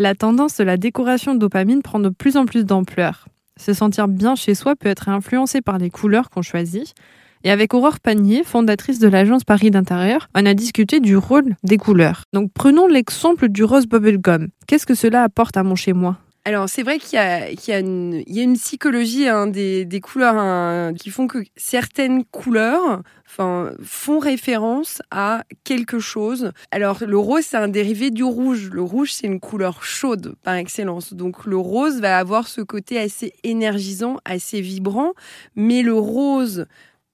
La tendance de la décoration dopamine prend de plus en plus d'ampleur. Se sentir bien chez soi peut être influencé par les couleurs qu'on choisit. Et avec Aurore Panier, fondatrice de l'agence Paris d'intérieur, on a discuté du rôle des couleurs. Donc prenons l'exemple du rose bubblegum. Qu'est-ce que cela apporte à mon chez moi alors c'est vrai qu'il y, a, une psychologie hein, des, couleurs hein, qui font que certaines couleurs font référence à quelque chose. Alors le rose c'est un dérivé du rouge. Le rouge c'est une couleur chaude par excellence. Donc le rose va avoir ce côté assez énergisant, assez vibrant. Mais le rose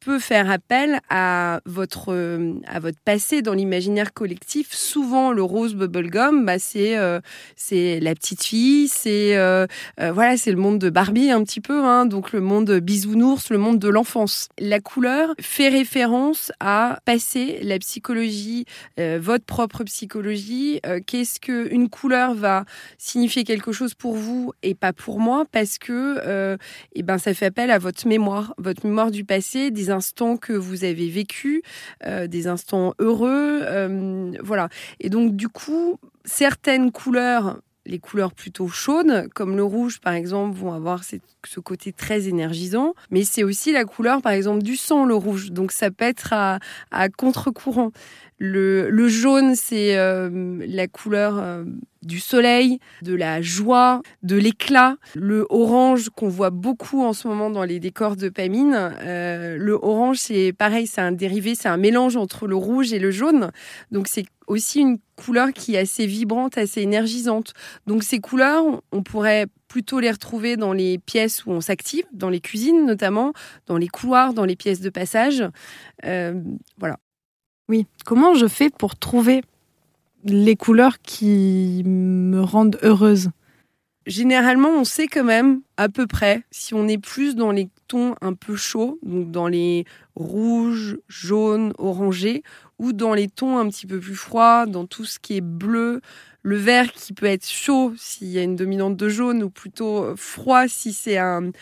peut faire appel à votre, euh, à votre passé dans l'imaginaire collectif. Souvent, le rose bubblegum, bah, c'est euh, c'est la petite fille, c'est euh, voilà, c'est le monde de Barbie un petit peu, hein, donc le monde bisounours, le monde de l'enfance. La couleur fait référence à passer la psychologie, votre propre psychologie. Qu'est-ce que une couleur va signifier quelque chose pour vous et pas pour moi? Parce que et eh ben ça fait appel à votre mémoire, votre mémoire du passé, des instants que vous avez vécus, euh, des instants heureux, euh, voilà. Et donc du coup, certaines couleurs les couleurs plutôt chaudes, comme le rouge par exemple, vont avoir ce côté très énergisant. Mais c'est aussi la couleur par exemple du sang, le rouge. Donc ça peut être à, contre-courant. Le, jaune, c'est euh, la couleur du soleil, de la joie, de l'éclat. Le orange qu'on voit beaucoup en ce moment dans les décors de Pamine. Euh, le orange, c'est pareil, c'est un dérivé, c'est un mélange entre le rouge et le jaune. Donc c'est aussi une couleur qui est assez vibrante, assez énergisante. Donc ces couleurs, on pourrait plutôt les retrouver dans les pièces où on s'active, dans les cuisines notamment, dans les couloirs, dans les pièces de passage. Euh, voilà. Oui. Comment je fais pour trouver les couleurs qui me rendent heureuse Généralement, on sait quand même à peu près si on est plus dans les tons un peu chauds, donc dans les rouges, jaunes, orangés, ou dans les tons un petit peu plus froids, dans tout ce qui est bleu, le vert qui peut être chaud s'il y a une dominante de jaune, ou plutôt froid si c'est un,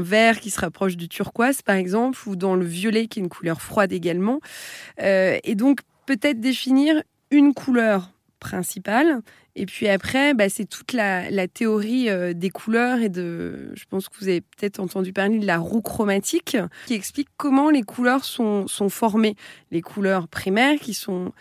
vert qui se rapproche du turquoise, par exemple, ou dans le violet qui est une couleur froide également. Euh, et donc, peut-être définir une couleur principale. Et puis après, bah, c'est toute la, théorie euh, des couleurs et de, je pense que vous avez peut-être entendu parler de la roue chromatique, qui explique comment les couleurs sont, sont formées. Les couleurs primaires qui sont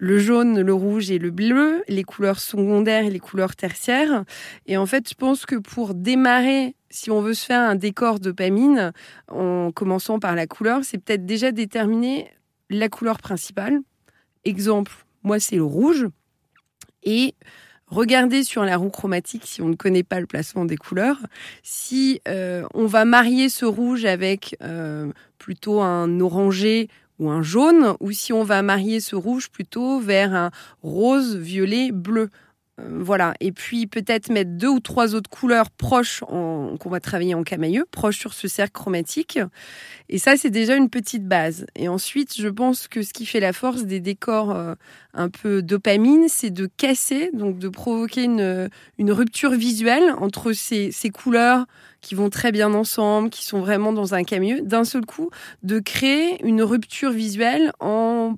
le jaune, le rouge et le bleu, les couleurs secondaires et les couleurs tertiaires. Et en fait, je pense que pour démarrer, si on veut se faire un décor dopamine, en commençant par la couleur, c'est peut-être déjà déterminer la couleur principale, Exemple, moi c'est le rouge. Et regardez sur la roue chromatique, si on ne connaît pas le placement des couleurs, si euh, on va marier ce rouge avec euh, plutôt un orangé ou un jaune, ou si on va marier ce rouge plutôt vers un rose, violet, bleu. Euh, voilà. Et puis peut-être mettre deux ou trois autres couleurs proches qu'on va travailler en camailleux, proches sur ce cercle chromatique. Et ça, c'est déjà une petite base. Et ensuite, je pense que ce qui fait la force des décors euh, un peu dopamine, c'est de casser, donc de provoquer une, une rupture visuelle entre ces, ces couleurs qui vont très bien ensemble, qui sont vraiment dans un camieux, d'un seul coup, de créer une rupture visuelle en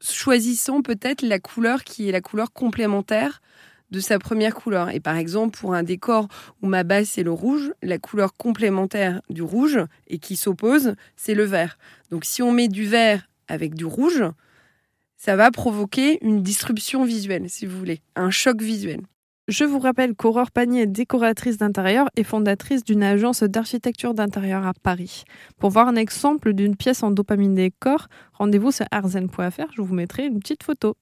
choisissant peut-être la couleur qui est la couleur complémentaire de sa première couleur. Et par exemple, pour un décor où ma base c'est le rouge, la couleur complémentaire du rouge et qui s'oppose, c'est le vert. Donc si on met du vert avec du rouge, ça va provoquer une disruption visuelle, si vous voulez, un choc visuel. Je vous rappelle qu'Aurore Panier est décoratrice d'intérieur et fondatrice d'une agence d'architecture d'intérieur à Paris. Pour voir un exemple d'une pièce en dopamine décor, rendez-vous sur arzen.fr, je vous mettrai une petite photo.